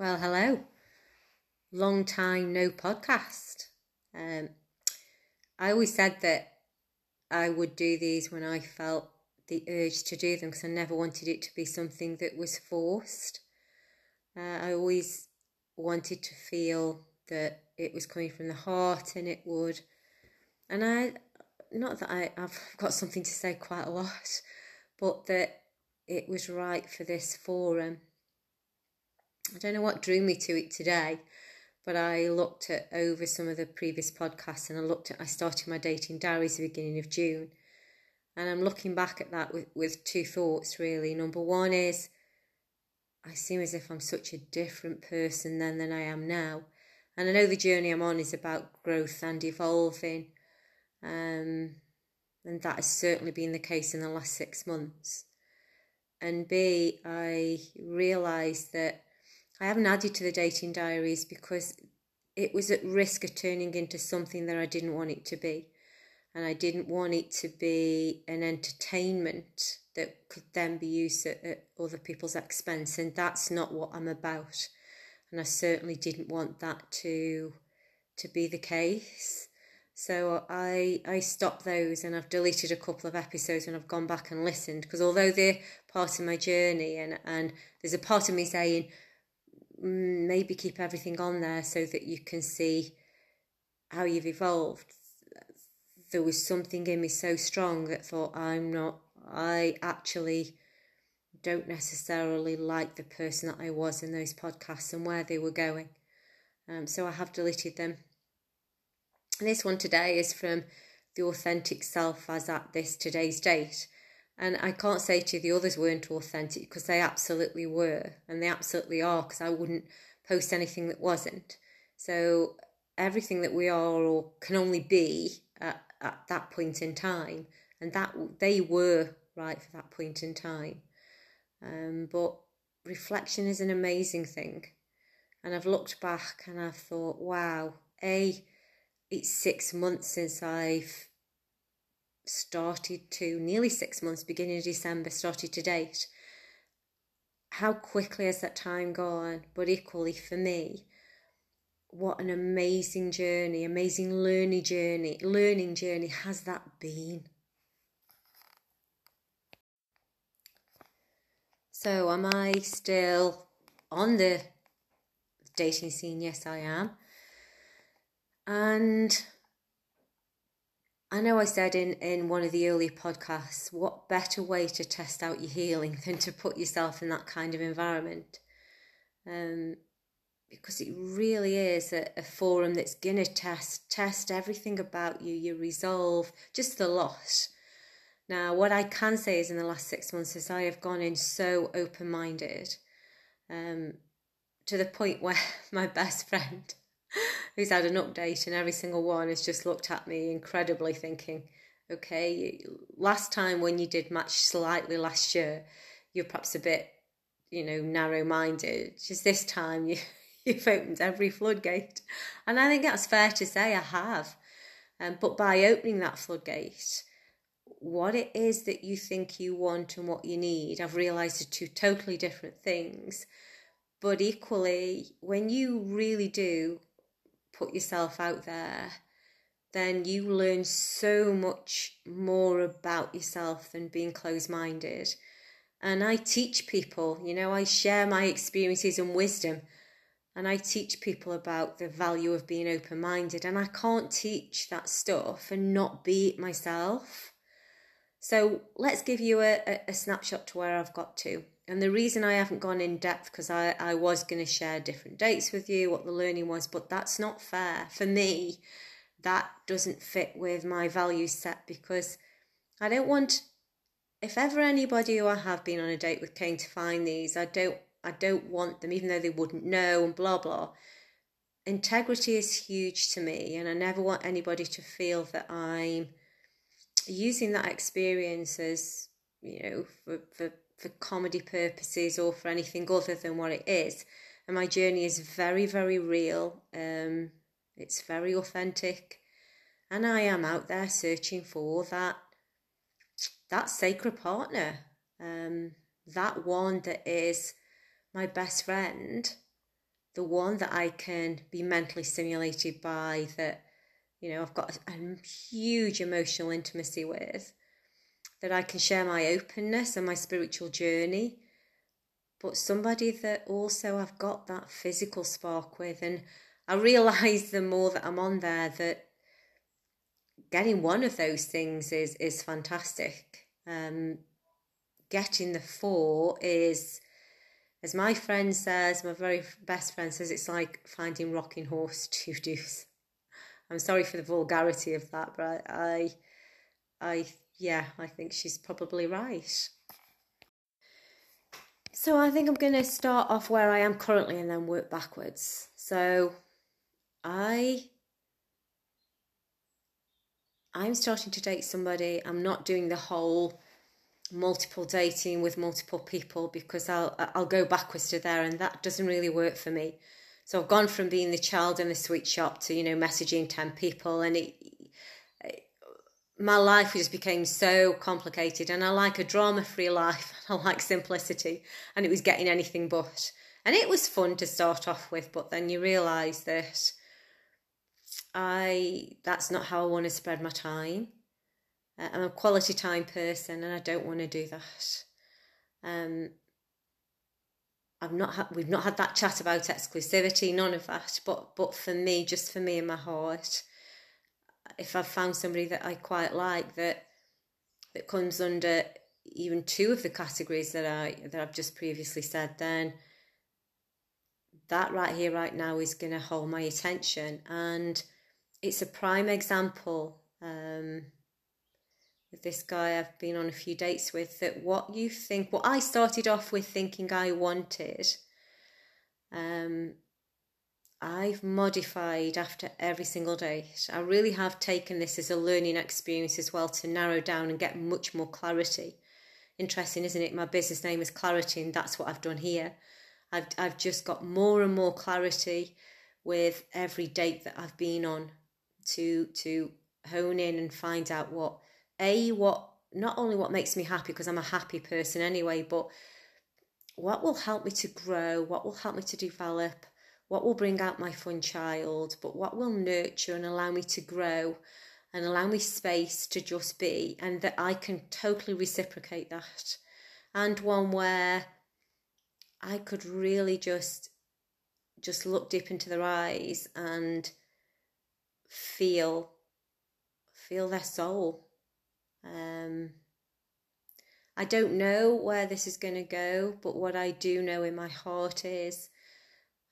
Well, hello. Long time no podcast. Um, I always said that I would do these when I felt the urge to do them because I never wanted it to be something that was forced. Uh, I always wanted to feel that it was coming from the heart and it would. And I, not that I, I've got something to say quite a lot, but that it was right for this forum I don't know what drew me to it today, but I looked at over some of the previous podcasts and I looked at I started my dating diaries the beginning of June. And I'm looking back at that with, with two thoughts really. Number one is I seem as if I'm such a different person then than I am now. And I know the journey I'm on is about growth and evolving. Um, and that has certainly been the case in the last six months. And B, I realised that I haven't added to the dating diaries because it was at risk of turning into something that I didn't want it to be. And I didn't want it to be an entertainment that could then be used at, at other people's expense. And that's not what I'm about. And I certainly didn't want that to to be the case. So I I stopped those and I've deleted a couple of episodes and I've gone back and listened because although they're part of my journey and and there's a part of me saying maybe keep everything on there so that you can see how you've evolved. There was something in me so strong that thought, I'm not, I actually don't necessarily like the person that I was in those podcasts and where they were going. Um, so I have deleted them. This one today is from the authentic self as at this today's date. And I can't say to you the others weren't authentic because they absolutely were, and they absolutely are because I wouldn't post anything that wasn't. So everything that we are or can only be at, at that point in time, and that they were right for that point in time. Um, but reflection is an amazing thing, and I've looked back and I've thought, wow, a it's six months since I've started to nearly six months, beginning of December, started to date. How quickly has that time gone? But equally for me, what an amazing journey, amazing learning journey, learning journey has that been? So, am I still on the dating scene? Yes, I am. And I know I said in, in one of the earlier podcasts, what better way to test out your healing than to put yourself in that kind of environment? Um, because it really is a, a forum that's going to test test everything about you, your resolve, just the loss. Now, what I can say is in the last six months is I have gone in so open minded, um, to the point where my best friend who's had an update, and every single one has just looked at me incredibly, thinking, okay, last time when you did match slightly last year, you're perhaps a bit, you know, narrow minded. Just this time, you, you've opened every floodgate. And I think that's fair to say I have. Um, but by opening that floodgate, what it is that you think you want and what you need, I've realised are two totally different things. But equally, when you really do put yourself out there, then you learn so much more about yourself than being closed minded. And I teach people, you know, I share my experiences and wisdom. And I teach people about the value of being open minded. And I can't teach that stuff and not be myself. So let's give you a, a snapshot to where I've got to. And the reason I haven't gone in depth because I, I was going to share different dates with you, what the learning was, but that's not fair. For me, that doesn't fit with my value set because I don't want if ever anybody who I have been on a date with came to find these, I don't I don't want them, even though they wouldn't know and blah blah. Integrity is huge to me, and I never want anybody to feel that I'm using that experience as you know for, for for comedy purposes or for anything other than what it is. And my journey is very, very real. Um, it's very authentic. And I am out there searching for that that sacred partner. Um, that one that is my best friend the one that I can be mentally stimulated by, that, you know, I've got a, a huge emotional intimacy with, that I can share my openness and my spiritual journey, but somebody that also I've got that physical spark with. And I realise the more that I'm on there that getting one of those things is is fantastic. Um, getting the four is, as my friend says, my very best friend says, it's like finding rocking horse to do's. I'm sorry for the vulgarity of that, but I, I, yeah, I think she's probably right. So I think I'm going to start off where I am currently and then work backwards. So I I'm starting to date somebody. I'm not doing the whole multiple dating with multiple people because I'll I'll go backwards to there and that doesn't really work for me. So I've gone from being the child in the sweet shop to you know messaging 10 people and it my life just became so complicated and I like a drama free life. I like simplicity and it was getting anything but. And it was fun to start off with, but then you realize that I that's not how I want to spread my time. Uh, I'm a quality time person, and I don't want to do that. Um, I've not had we've not had that chat about exclusivity, none of that. But but for me, just for me and my heart, if I've found somebody that I quite like that that comes under even two of the categories that I that I've just previously said, then that right here, right now, is going to hold my attention, and it's a prime example um, with this guy I've been on a few dates with that what you think, what I started off with thinking I wanted, um, I've modified after every single date. I really have taken this as a learning experience as well to narrow down and get much more clarity. Interesting, isn't it? My business name is Clarity, and that's what I've done here. I've I've just got more and more clarity with every date that I've been on to to hone in and find out what a what not only what makes me happy because I'm a happy person anyway, but what will help me to grow, what will help me to develop, what will bring out my fun child, but what will nurture and allow me to grow and allow me space to just be, and that I can totally reciprocate that. And one where I could really just just look deep into their eyes and feel feel their soul. Um, I don't know where this is going to go, but what I do know in my heart is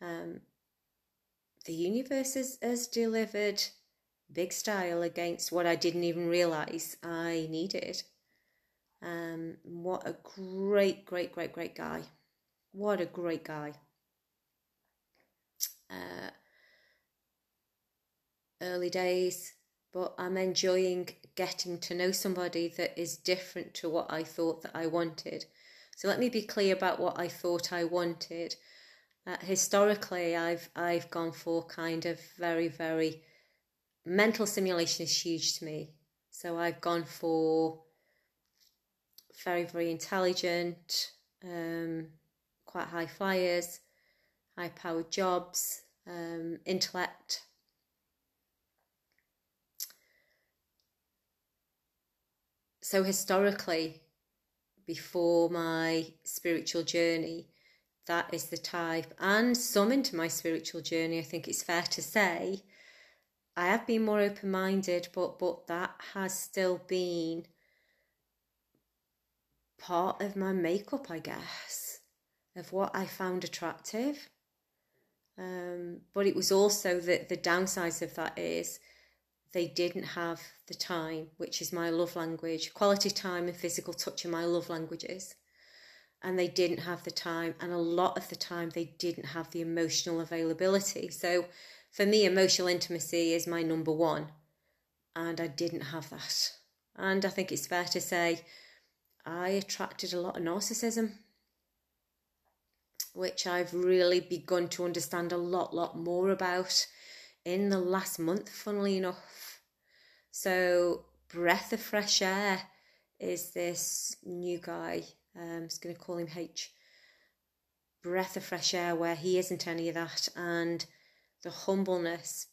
um, the universe has, has delivered big style against what I didn't even realize I needed. Um, what a great, great, great, great guy. What a great guy. Uh, early days, but I'm enjoying getting to know somebody that is different to what I thought that I wanted. So let me be clear about what I thought I wanted. Uh, historically, I've I've gone for kind of very very mental stimulation is huge to me. So I've gone for very very intelligent, um, quite high flyers, high powered jobs, um, intellect, so historically, before my spiritual journey, that is the type, and some into my spiritual journey, I think it's fair to say, I have been more open minded, but but that has still been part of my makeup, I guess, of what I found attractive. Um, but it was also that the downsides of that is they didn't have the time, which is my love language. Quality time and physical touch are my love languages. And they didn't have the time. And a lot of the time, they didn't have the emotional availability. So for me, emotional intimacy is my number one. And I didn't have that. And I think it's fair to say I attracted a lot of narcissism, which I've really begun to understand a lot, lot more about in the last month, funnily enough. So, Breath of Fresh Air is this new guy. Um, I'm just going to call him H. breath of fresh air where he isn't any of that, and the humbleness.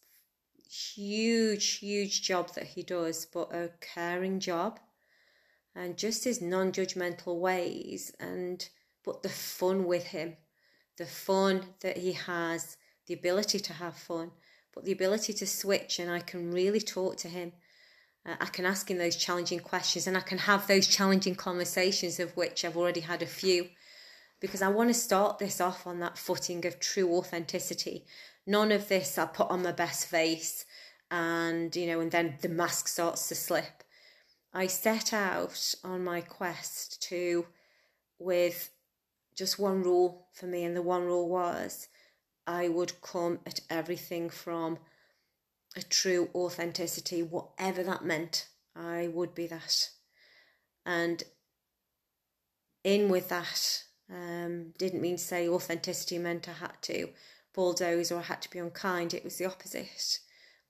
Huge, huge job that he does, but a caring job, and just his non judgmental ways, and but the fun with him, the fun that he has, the ability to have fun, but the ability to switch, and I can really talk to him. Uh, I can ask him those challenging questions and I can have those challenging conversations, of which I've already had a few, because I want to start this off on that footing of true authenticity. None of this I put on my best face and, you know, and then the mask starts to slip. I set out on my quest to, with just one rule for me, and the one rule was I would come at everything from a true authenticity, whatever that meant. I would be that. And in with that, um, didn't mean to say authenticity meant I had to bulldoze or I had to be unkind. It was the opposite.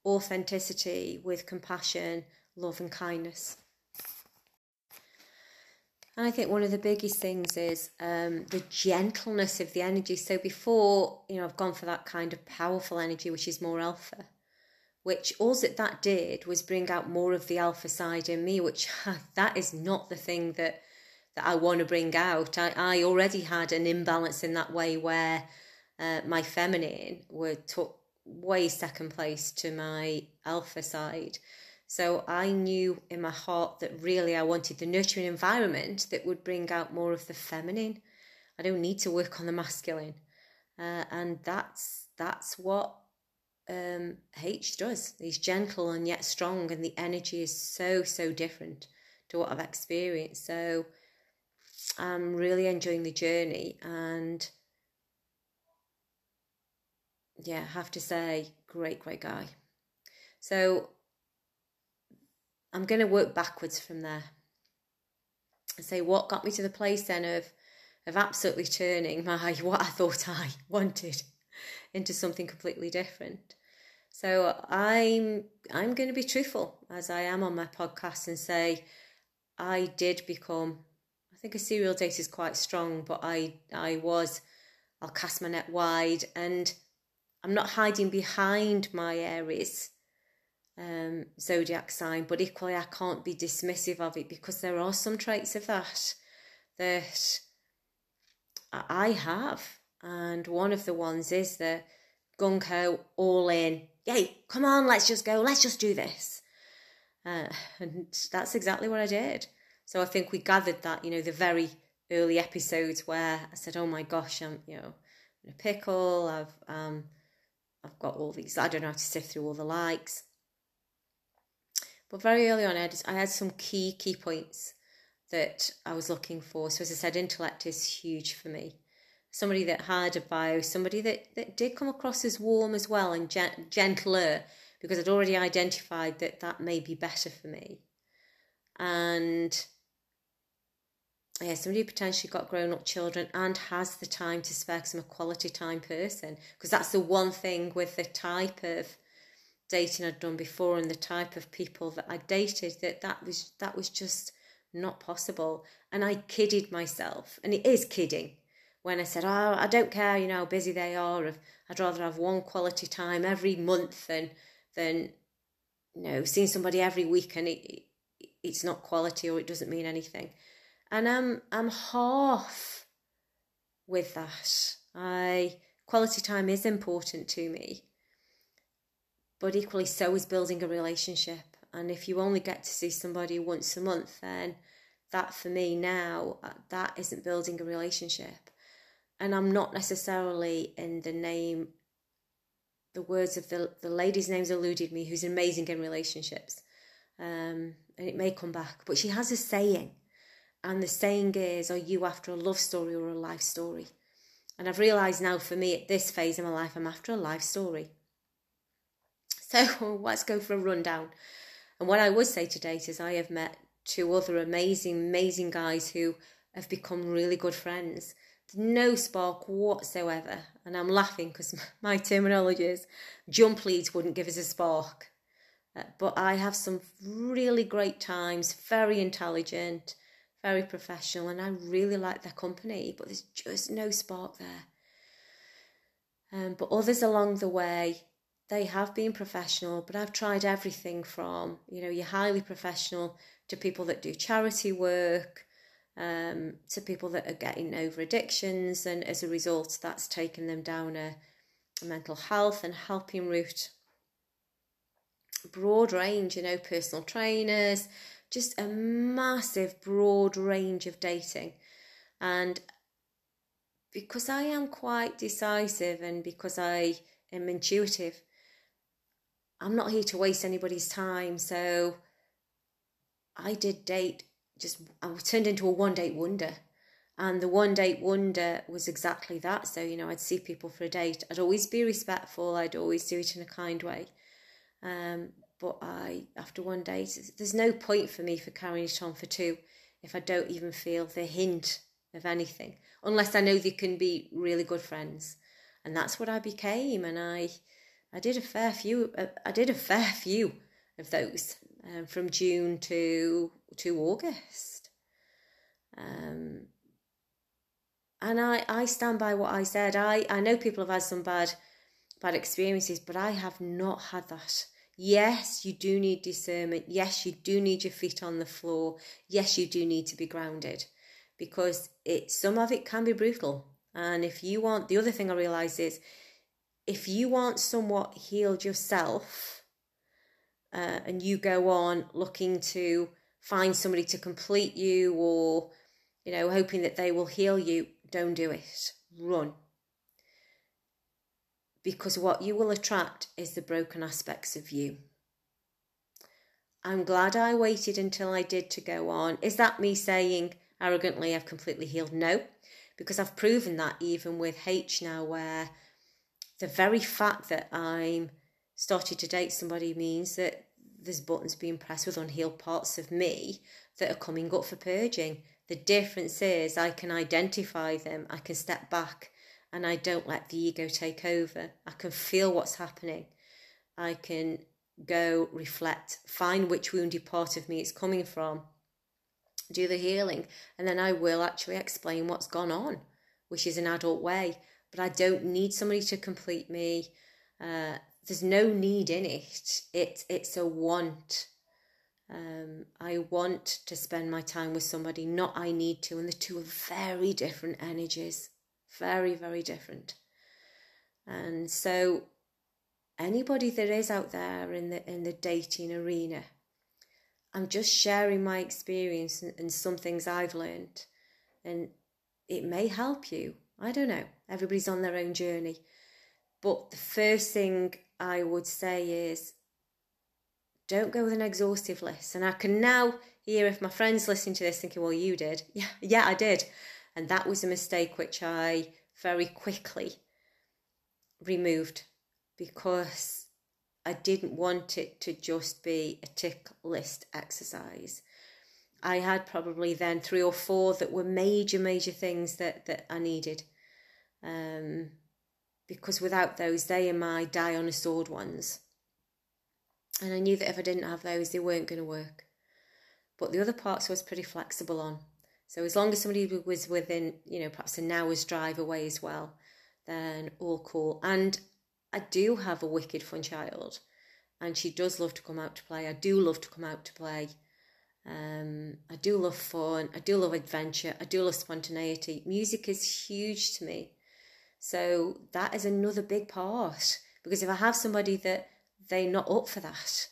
Authenticity with compassion, love, and kindness. And I think one of the biggest things is um, the gentleness of the energy. So before, you know, I've gone for that kind of powerful energy, which is more alpha, which all that that did was bring out more of the alpha side in me, which that is not the thing that that I want to bring out. I, I already had an imbalance in that way where uh, my feminine were took way second place to my alpha side. So I knew in my heart that really I wanted the nurturing environment that would bring out more of the feminine. I don't need to work on the masculine, uh, and that's that's what um, H does. He's gentle and yet strong, and the energy is so so different to what I've experienced. So I'm really enjoying the journey, and yeah, have to say, great great guy. So I'm going to work backwards from there and say what got me to the place then of of absolutely turning my what I thought I wanted into something completely different. So I'm I'm going to be truthful as I am on my podcast and say I did become I think a serial date is quite strong, but I I was I'll cast my net wide and I'm not hiding behind my Aries um, zodiac sign, but equally I can't be dismissive of it because there are some traits of that that I have. And one of the ones is the gung ho, all in, yay, come on, let's just go, let's just do this. Uh, and that's exactly what I did. So I think we gathered that, you know, the very early episodes where I said, oh my gosh, I'm, you know, in a pickle, I've, um, I've got all these, I don't know how to sift through all the likes. But very early on, I had, I had some key, key points that I was looking for. So, as I said, intellect is huge for me. Somebody that had a bio, somebody that, that did come across as warm as well and gent- gentler, because I'd already identified that that may be better for me. And yeah, somebody who potentially got grown up children and has the time to spare because I'm a quality time person. Because that's the one thing with the type of dating I'd done before and the type of people that I dated that that was that was just not possible. And I kidded myself, and it is kidding when I said, "Oh, I don't care, you know how busy they are. I'd rather have one quality time every month than than you know seeing somebody every week, and it, it's not quality or it doesn't mean anything." And I'm I'm half with that. I quality time is important to me but equally, so is building a relationship. And if you only get to see somebody once a month, then that for me now, uh, that isn't building a relationship. And I'm not necessarily in the name, the words of the, the lady's name's eluded me, who's amazing in relationships. Um, and it may come back, but she has a saying. And the saying is, Are you after a love story or a life story? And I've realised now for me at this phase of my life, I'm after a life story. So let's go for a rundown. And what I would say to date is I have met two other amazing, amazing guys who have become really good friends. No spark whatsoever. And I'm laughing because my terminology is jump leads wouldn't give us a spark. Uh, but I have some really great times, very intelligent, very professional, and I really like their company, but there's just no spark there. Um, but others along the way, they have been professional, but I've tried everything from, you know, you're highly professional to people that do charity work, um, to people that are getting over addictions, and as a result, that's taken them down a, a mental health and helping route. Broad range, you know, personal trainers, just a massive, broad range of dating. And because I am quite decisive and because I am intuitive, I'm not here to waste anybody's time. So I did date just, I turned into a one date wonder. And the one date wonder was exactly that. So, you know, I'd see people for a date. I'd always be respectful. I'd always do it in a kind way. Um, but I, after one date, there's no point for me for carrying it on for two if I don't even feel the hint of anything, unless I know they can be really good friends. And that's what I became. And I, I did a fair few. Uh, I did a fair few of those um, from June to to August. Um, and I, I stand by what I said. I, I know people have had some bad bad experiences, but I have not had that. Yes, you do need discernment. Yes, you do need your feet on the floor. Yes, you do need to be grounded because it some of it can be brutal. And if you want the other thing I realize is if you want somewhat healed yourself uh, and you go on looking to find somebody to complete you or you know hoping that they will heal you don't do it. Run. Because what you will attract is the broken aspects of you. I'm glad i waited until i did to go on. Is that me saying arrogantly i've completely healed? No. Because i've proven that even with h now where the very fact that I'm started to date somebody means that there's buttons being pressed with unhealed parts of me that are coming up for purging. The difference is I can identify them, I can step back, and I don't let the ego take over. I can feel what's happening. I can go reflect, find which wounded part of me it's coming from, do the healing, and then I will actually explain what's gone on, which is an adult way but I don't need somebody to complete me. Uh, there's no need in it. It it's a want. Um, I want to spend my time with somebody, not I need to, and the two are very different energies, very very different. And so, anybody that is out there in the in the dating arena, I'm just sharing my experience and, and some things I've learned, and it may help you. I don't know. Everybody's on their own journey. But the first thing I would say is don't go with an exhaustive list. And I can now hear if my friends listening to this thinking, well, you did. Yeah, yeah, I did. And that was a mistake which I very quickly removed because I didn't want it to just be a tick list exercise. I had probably then three or four that were major, major things that, that I needed. Um, because without those, they and my die on a sword ones. And I knew that if I didn't have those, they weren't going to work. But the other parts I was pretty flexible on. So as long as somebody was within, you know, perhaps an hour's drive away as well, then all cool. And I do have a wicked fun child, and she does love to come out to play. I do love to come out to play. Um, I do love fun. I do love adventure. I do love spontaneity. Music is huge to me. So that is another big part. Because if I have somebody that they're not up for that,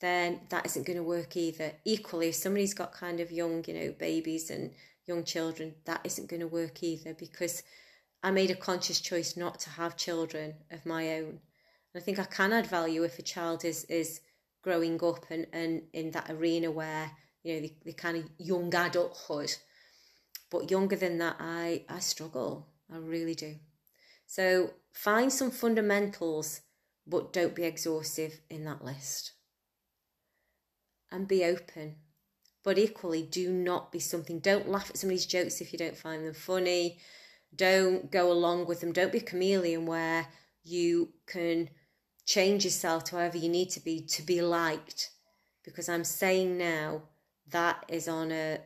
then that isn't going to work either. Equally, if somebody's got kind of young, you know, babies and young children, that isn't going to work either because I made a conscious choice not to have children of my own. And I think I can add value if a child is is growing up and, and in that arena where you know, the, the kind of young adulthood. But younger than that, I, I struggle. I really do. So find some fundamentals, but don't be exhaustive in that list. And be open. But equally, do not be something. Don't laugh at somebody's jokes if you don't find them funny. Don't go along with them. Don't be a chameleon where you can change yourself to however you need to be to be liked. Because I'm saying now, that is on a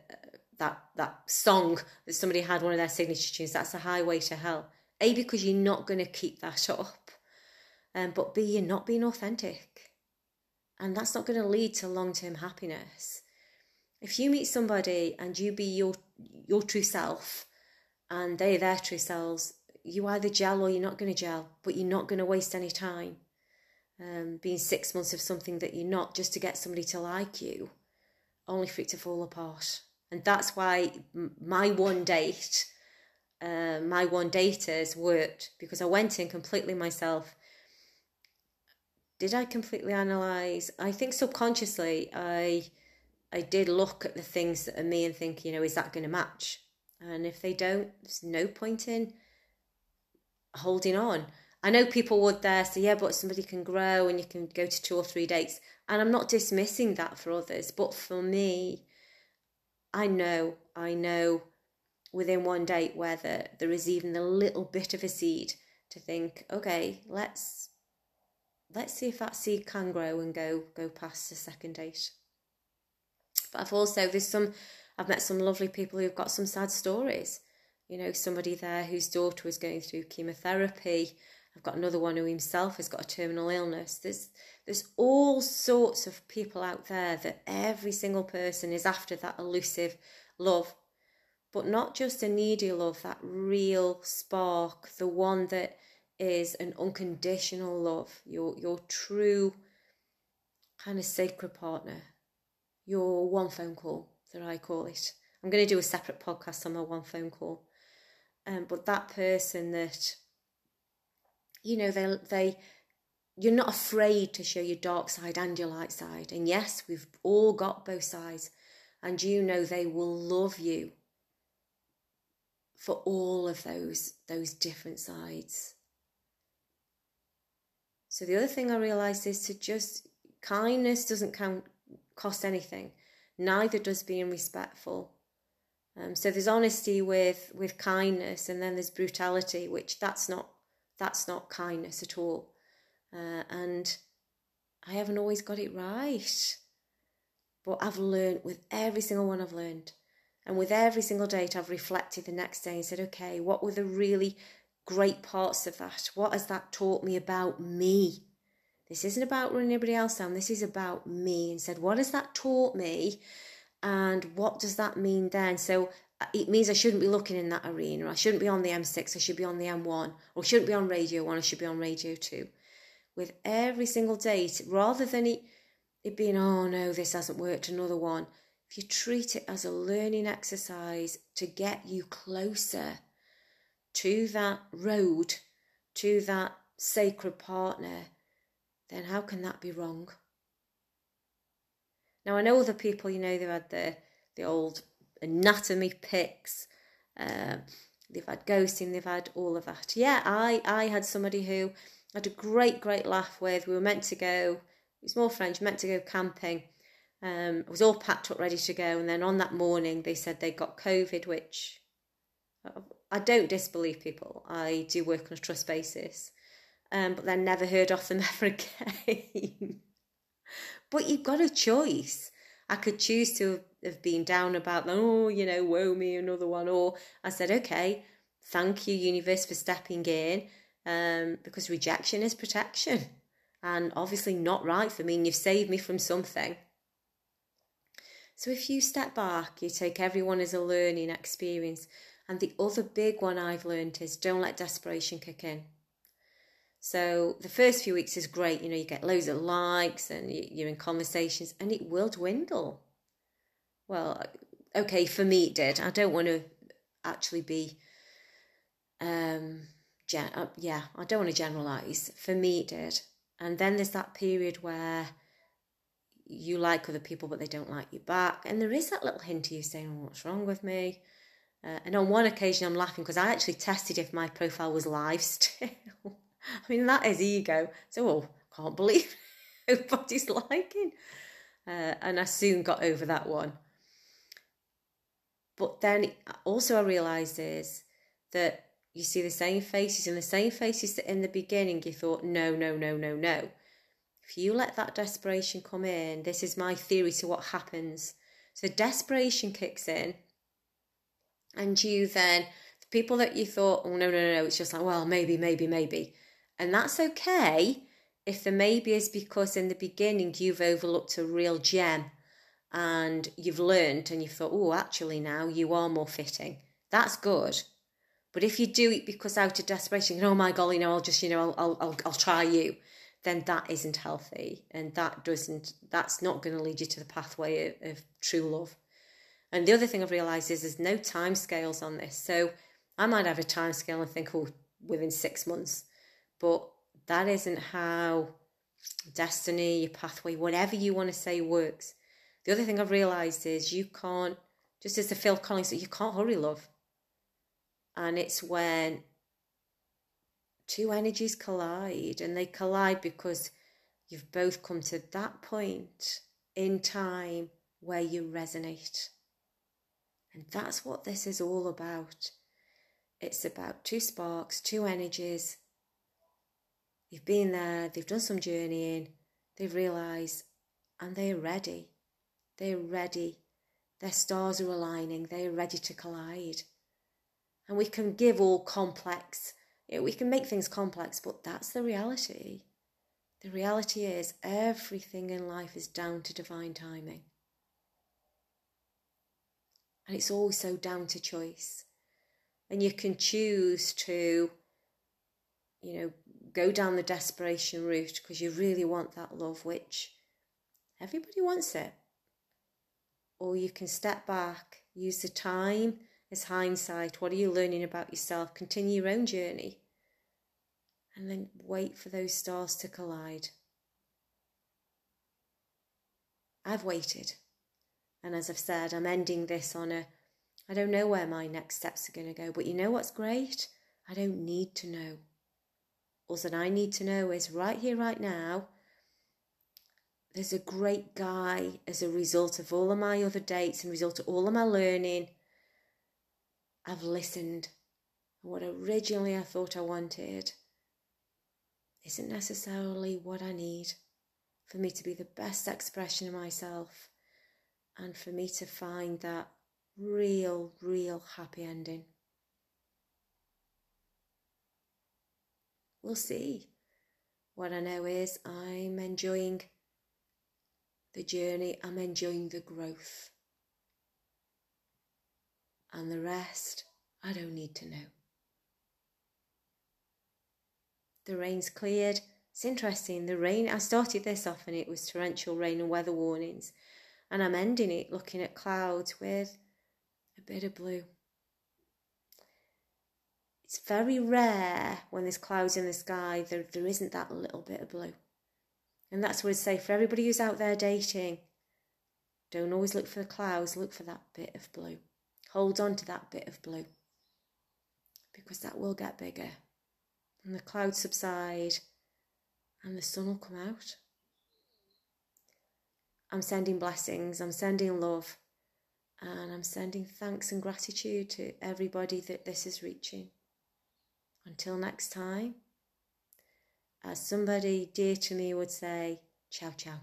that that song that somebody had one of their signature tunes. That's a highway to hell. A because you're not going to keep that up, um, but B you're not being authentic, and that's not going to lead to long term happiness. If you meet somebody and you be your your true self, and they their true selves, you either gel or you're not going to gel, but you're not going to waste any time. Um, being six months of something that you're not just to get somebody to like you, only for it to fall apart. And that's why my one date, uh, my one daters worked because I went in completely myself. Did I completely analyze? I think subconsciously I I did look at the things that are me and think, you know, is that going to match? And if they don't, there's no point in holding on. I know people would there say, yeah, but somebody can grow and you can go to two or three dates. And I'm not dismissing that for others, but for me, I know, I know within one date whether there is even a little bit of a seed to think, okay, let's let's see if that seed can grow and go go past the second date. But I've also there's some I've met some lovely people who've got some sad stories. You know, somebody there whose daughter was going through chemotherapy. I've got another one who himself has got a terminal illness. There's there's all sorts of people out there that every single person is after that elusive love. But not just a needy love, that real spark, the one that is an unconditional love, your your true kind of sacred partner, your one phone call that I call it. I'm going to do a separate podcast on my one phone call. Um, but that person that, you know, they they you're not afraid to show your dark side and your light side. And yes, we've all got both sides. And you know they will love you for all of those those different sides. So the other thing I realized is to just kindness doesn't count cost anything. Neither does being respectful. Um, so there's honesty with with kindness, and then there's brutality, which that's not that's not kindness at all. Uh, and I haven't always got it right. But I've learned with every single one I've learned. And with every single date, I've reflected the next day and said, okay, what were the really great parts of that? What has that taught me about me? This isn't about running everybody else down. This is about me. And said, what has that taught me? And what does that mean then? So uh, it means I shouldn't be looking in that arena. I shouldn't be on the M6. I should be on the M1. Or I shouldn't be on Radio 1. I should be on Radio 2 with every single date rather than it, it being, oh no, this hasn't worked, another one. If you treat it as a learning exercise to get you closer to that road, to that sacred partner, then how can that be wrong? Now I know other people, you know, they've had the the old anatomy pics, uh, they've had ghosting, they've had all of that. Yeah, I I had somebody who I had a great, great laugh with. We were meant to go, it was more French, meant to go camping. Um, I was all packed up, ready to go. And then on that morning, they said they got COVID, which I don't disbelieve people. I do work on a trust basis. Um, but then never heard of them ever again. but you've got a choice. I could choose to have been down about, them, oh, you know, woe me, another one. Or I said, okay, thank you, universe, for stepping in um, because rejection is protection and obviously not right for me, and you've saved me from something. So if you step back, you take everyone as a learning experience. And the other big one I've learned is don't let desperation kick in. So the first few weeks is great, you know, you get loads of likes and you're in conversations, and it will dwindle. Well, okay, for me it did. I don't want to actually be um, gen- uh, yeah, I don't want to generalize. For me, it did. And then there's that period where you like other people, but they don't like you back. And there is that little hint of you saying, oh, What's wrong with me? Uh, and on one occasion, I'm laughing because I actually tested if my profile was live still. I mean, that is ego. So, oh, can't believe nobody's liking. Uh, and I soon got over that one. But then also, I realised is that you see the same faces and the same faces that in the beginning you thought, no, no, no, no, no. If you let that desperation come in, this is my theory to what happens. So desperation kicks in, And you then, the people that you thought, oh, no, no, no, it's just like, well, maybe, maybe, maybe. And that's okay if the maybe is because in the beginning you've overlooked a real gem and you've learned and you thought, oh, actually now you are more fitting. That's good. But if you do it because out of desperation, oh my golly, no, I'll just, you know, I'll, I'll, I'll try you, then that isn't healthy, and that doesn't, that's not going to lead you to the pathway of, of true love. And the other thing I've realised is there's no time scales on this. So I might have a time scale and think, oh, within six months, but that isn't how destiny, your pathway, whatever you want to say works. The other thing I've realised is you can't, just as the Phil Collins said, you can't hurry love. And it's when two energies collide, and they collide because you've both come to that point in time where you resonate. And that's what this is all about. It's about two sparks, two energies. They've been there, they've done some journeying, they've realised, and they're ready. They're ready. Their stars are aligning, they're ready to collide. And we can give all complex, we can make things complex, but that's the reality. The reality is everything in life is down to divine timing. And it's also down to choice. And you can choose to, you know, go down the desperation route because you really want that love, which everybody wants it. Or you can step back, use the time as hindsight. What are you learning about yourself? Continue your own journey. And then wait for those stars to collide. I've waited. And as I've said, I'm ending this on a I don't know where my next steps are going to go, but you know what's great? I don't need to know. All that I need to know is right here, right now, there's a great guy as a result of all of my other dates and result of all of my learning. I've listened. What originally I thought I wanted isn't necessarily what I need for me to be the best expression of myself and for me to find that real, real happy ending. We'll see. What I know is I'm enjoying the journey, I'm enjoying the growth. And the rest, I don't need to know. The rain's cleared. It's interesting. The rain, I started this off and it was torrential rain and weather warnings. And I'm ending it looking at clouds with a bit of blue. It's very rare when there's clouds in the sky, there, there isn't that little bit of blue. And that's what I'd say for everybody who's out there dating. Don't always look for the clouds, look for that bit of blue. Hold on to that bit of blue because that will get bigger. And the clouds subside and the sun will come out. I'm sending blessings, I'm sending love, and I'm sending thanks and gratitude to everybody that this is reaching. Until next time, as somebody dear to me would say, ciao, ciao.